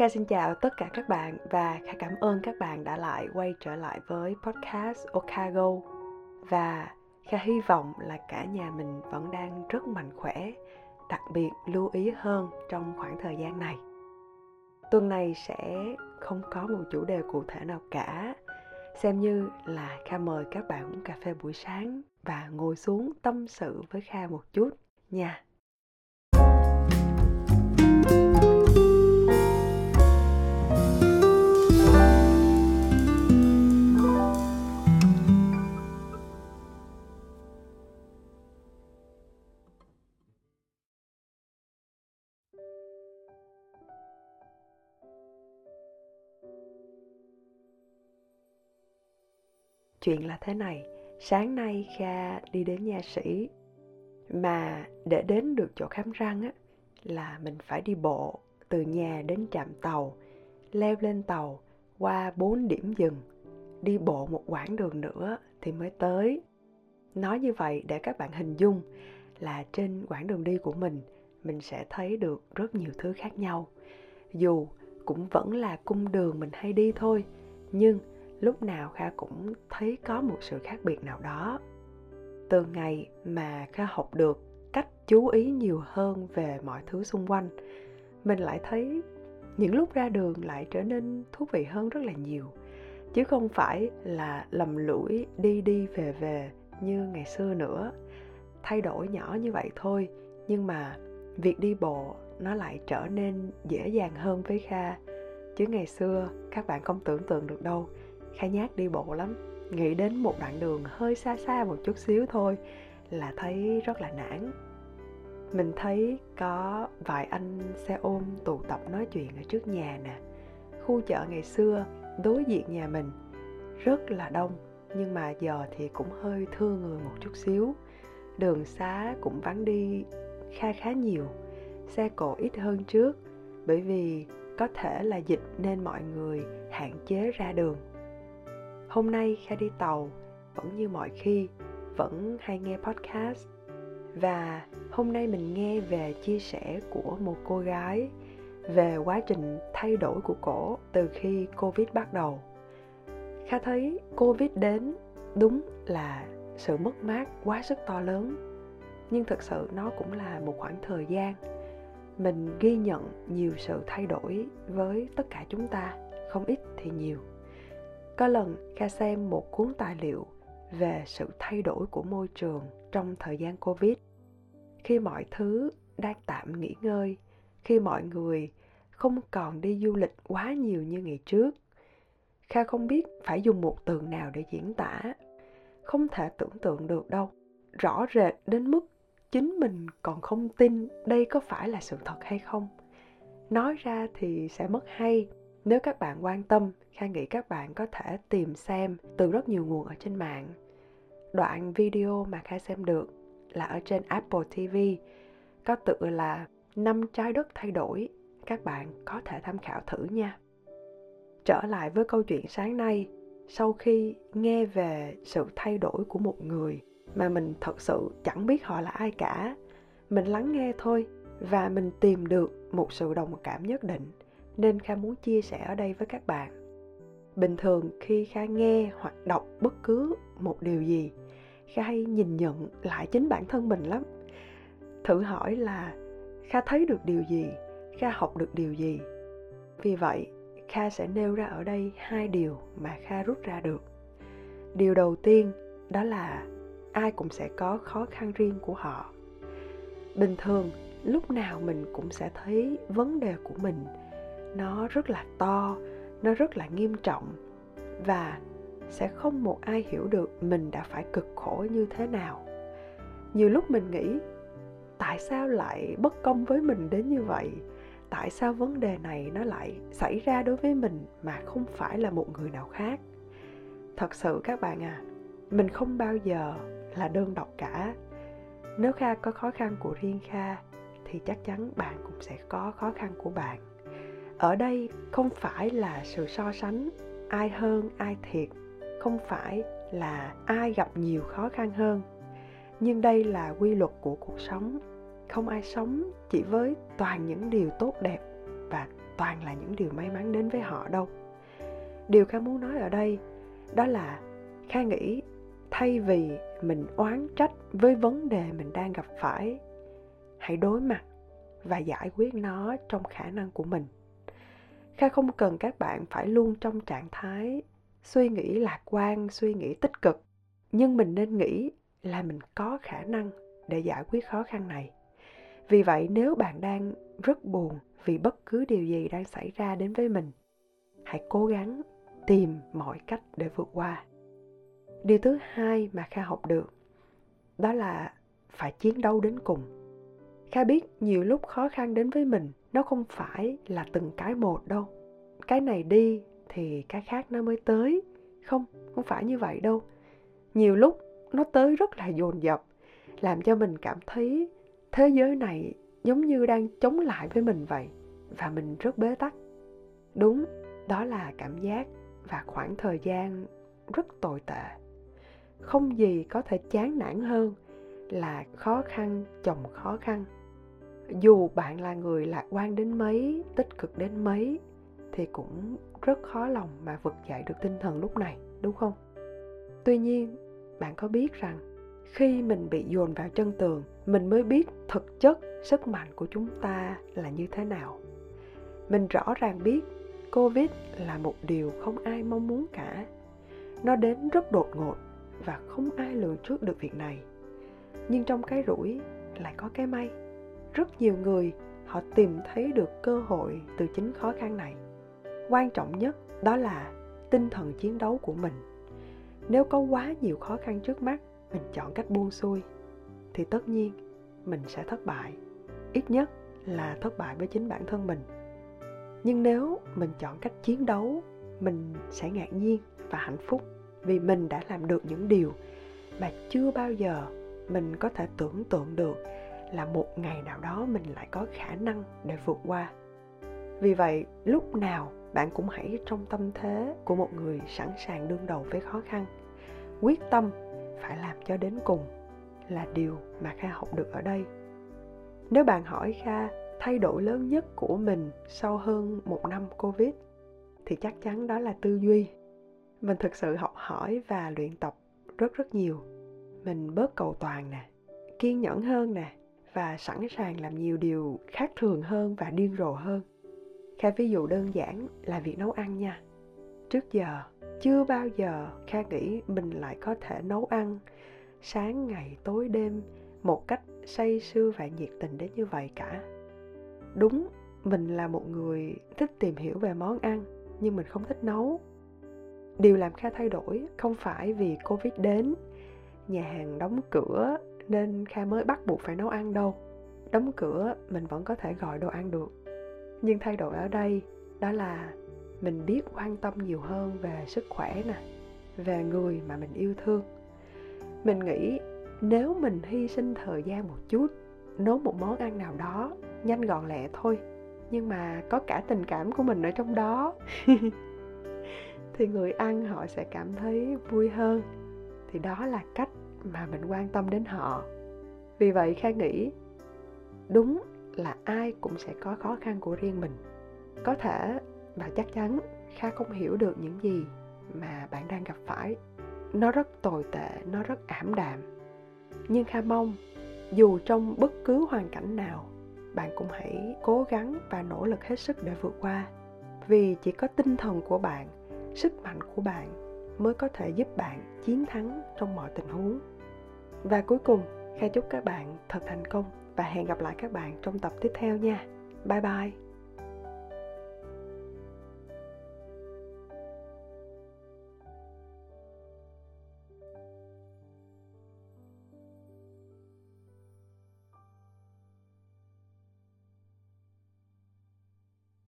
Kha xin chào tất cả các bạn và Kha cảm ơn các bạn đã lại quay trở lại với podcast Okago và Kha hy vọng là cả nhà mình vẫn đang rất mạnh khỏe, đặc biệt lưu ý hơn trong khoảng thời gian này. Tuần này sẽ không có một chủ đề cụ thể nào cả, xem như là Kha mời các bạn uống cà phê buổi sáng và ngồi xuống tâm sự với Kha một chút nha. Chuyện là thế này, sáng nay kha đi đến nha sĩ. Mà để đến được chỗ khám răng á, là mình phải đi bộ từ nhà đến trạm tàu, leo lên tàu qua bốn điểm dừng, đi bộ một quãng đường nữa thì mới tới. Nói như vậy để các bạn hình dung là trên quãng đường đi của mình mình sẽ thấy được rất nhiều thứ khác nhau. Dù cũng vẫn là cung đường mình hay đi thôi, nhưng lúc nào kha cũng thấy có một sự khác biệt nào đó. Từ ngày mà kha học được cách chú ý nhiều hơn về mọi thứ xung quanh, mình lại thấy những lúc ra đường lại trở nên thú vị hơn rất là nhiều. Chứ không phải là lầm lũi đi đi về về như ngày xưa nữa, thay đổi nhỏ như vậy thôi. Nhưng mà việc đi bộ nó lại trở nên dễ dàng hơn với kha. Chứ ngày xưa các bạn không tưởng tượng được đâu khai nhát đi bộ lắm. Nghĩ đến một đoạn đường hơi xa xa một chút xíu thôi là thấy rất là nản. Mình thấy có vài anh xe ôm tụ tập nói chuyện ở trước nhà nè. Khu chợ ngày xưa, đối diện nhà mình, rất là đông, nhưng mà giờ thì cũng hơi thưa người một chút xíu. Đường xá cũng vắng đi kha khá nhiều, xe cộ ít hơn trước, bởi vì có thể là dịch nên mọi người hạn chế ra đường. Hôm nay Kha đi tàu, vẫn như mọi khi, vẫn hay nghe podcast. Và hôm nay mình nghe về chia sẻ của một cô gái về quá trình thay đổi của cổ từ khi Covid bắt đầu. Kha thấy Covid đến đúng là sự mất mát quá sức to lớn nhưng thực sự nó cũng là một khoảng thời gian mình ghi nhận nhiều sự thay đổi với tất cả chúng ta không ít thì nhiều có lần Kha xem một cuốn tài liệu về sự thay đổi của môi trường trong thời gian Covid. Khi mọi thứ đang tạm nghỉ ngơi, khi mọi người không còn đi du lịch quá nhiều như ngày trước. Kha không biết phải dùng một từ nào để diễn tả. Không thể tưởng tượng được đâu. Rõ rệt đến mức chính mình còn không tin đây có phải là sự thật hay không. Nói ra thì sẽ mất hay, nếu các bạn quan tâm, Kha nghĩ các bạn có thể tìm xem từ rất nhiều nguồn ở trên mạng. Đoạn video mà Kha xem được là ở trên Apple TV, có tự là năm trái đất thay đổi. Các bạn có thể tham khảo thử nha. Trở lại với câu chuyện sáng nay, sau khi nghe về sự thay đổi của một người mà mình thật sự chẳng biết họ là ai cả, mình lắng nghe thôi và mình tìm được một sự đồng cảm nhất định nên kha muốn chia sẻ ở đây với các bạn. Bình thường khi kha nghe hoặc đọc bất cứ một điều gì, kha hay nhìn nhận lại chính bản thân mình lắm. Thử hỏi là kha thấy được điều gì? Kha học được điều gì? Vì vậy, kha sẽ nêu ra ở đây hai điều mà kha rút ra được. Điều đầu tiên đó là ai cũng sẽ có khó khăn riêng của họ. Bình thường, lúc nào mình cũng sẽ thấy vấn đề của mình nó rất là to, nó rất là nghiêm trọng và sẽ không một ai hiểu được mình đã phải cực khổ như thế nào. Nhiều lúc mình nghĩ, tại sao lại bất công với mình đến như vậy? Tại sao vấn đề này nó lại xảy ra đối với mình mà không phải là một người nào khác? Thật sự các bạn à mình không bao giờ là đơn độc cả. Nếu kha có khó khăn của riêng kha, thì chắc chắn bạn cũng sẽ có khó khăn của bạn ở đây không phải là sự so sánh ai hơn ai thiệt, không phải là ai gặp nhiều khó khăn hơn. Nhưng đây là quy luật của cuộc sống. Không ai sống chỉ với toàn những điều tốt đẹp và toàn là những điều may mắn đến với họ đâu. Điều kha muốn nói ở đây đó là kha nghĩ thay vì mình oán trách với vấn đề mình đang gặp phải, hãy đối mặt và giải quyết nó trong khả năng của mình kha không cần các bạn phải luôn trong trạng thái suy nghĩ lạc quan, suy nghĩ tích cực. Nhưng mình nên nghĩ là mình có khả năng để giải quyết khó khăn này. Vì vậy, nếu bạn đang rất buồn vì bất cứ điều gì đang xảy ra đến với mình, hãy cố gắng tìm mọi cách để vượt qua. Điều thứ hai mà kha học được đó là phải chiến đấu đến cùng kha biết nhiều lúc khó khăn đến với mình, nó không phải là từng cái một đâu. Cái này đi thì cái khác nó mới tới. Không không phải như vậy đâu. Nhiều lúc nó tới rất là dồn dập, làm cho mình cảm thấy thế giới này giống như đang chống lại với mình vậy và mình rất bế tắc. Đúng, đó là cảm giác và khoảng thời gian rất tồi tệ. Không gì có thể chán nản hơn là khó khăn chồng khó khăn dù bạn là người lạc quan đến mấy, tích cực đến mấy, thì cũng rất khó lòng mà vực dậy được tinh thần lúc này, đúng không? Tuy nhiên, bạn có biết rằng khi mình bị dồn vào chân tường, mình mới biết thực chất sức mạnh của chúng ta là như thế nào. Mình rõ ràng biết covid là một điều không ai mong muốn cả. Nó đến rất đột ngột và không ai lường trước được việc này. Nhưng trong cái rủi lại có cái may rất nhiều người, họ tìm thấy được cơ hội từ chính khó khăn này. Quan trọng nhất đó là tinh thần chiến đấu của mình. Nếu có quá nhiều khó khăn trước mắt, mình chọn cách buông xuôi, thì tất nhiên mình sẽ thất bại. Ít nhất là thất bại với chính bản thân mình. Nhưng nếu mình chọn cách chiến đấu, mình sẽ ngạc nhiên và hạnh phúc vì mình đã làm được những điều mà chưa bao giờ mình có thể tưởng tượng được là một ngày nào đó mình lại có khả năng để vượt qua. Vì vậy, lúc nào bạn cũng hãy trong tâm thế của một người sẵn sàng đương đầu với khó khăn. Quyết tâm phải làm cho đến cùng là điều mà kha học được ở đây. Nếu bạn hỏi kha thay đổi lớn nhất của mình sau hơn một năm covid, thì chắc chắn đó là tư duy. Mình thực sự học hỏi và luyện tập rất rất nhiều. Mình bớt cầu toàn nè, kiên nhẫn hơn nè và sẵn sàng làm nhiều điều khác thường hơn và điên rồ hơn. Kha ví dụ đơn giản là việc nấu ăn nha. Trước giờ, chưa bao giờ kha nghĩ mình lại có thể nấu ăn sáng, ngày, tối, đêm một cách say sưa và nhiệt tình đến như vậy cả. Đúng, mình là một người thích tìm hiểu về món ăn, nhưng mình không thích nấu. Điều làm kha thay đổi không phải vì covid đến, nhà hàng đóng cửa nên kha mới bắt buộc phải nấu ăn đâu. Đóng cửa, mình vẫn có thể gọi đồ ăn được. Nhưng thay đổi ở đây đó là mình biết quan tâm nhiều hơn về sức khỏe nè, về người mà mình yêu thương. Mình nghĩ nếu mình hy sinh thời gian một chút, nấu một món ăn nào đó, nhanh gọn lẹ thôi. Nhưng mà có cả tình cảm của mình ở trong đó. Thì người ăn họ sẽ cảm thấy vui hơn. Thì đó là cách mà mình quan tâm đến họ. Vì vậy kha nghĩ, đúng là ai cũng sẽ có khó khăn của riêng mình. Có thể và chắc chắn kha không hiểu được những gì mà bạn đang gặp phải. Nó rất tồi tệ, nó rất ảm đạm. Nhưng kha mong, dù trong bất cứ hoàn cảnh nào, bạn cũng hãy cố gắng và nỗ lực hết sức để vượt qua. Vì chỉ có tinh thần của bạn, sức mạnh của bạn mới có thể giúp bạn chiến thắng trong mọi tình huống. Và cuối cùng, kha chúc các bạn thật thành công và hẹn gặp lại các bạn trong tập tiếp theo nha. Bye bye.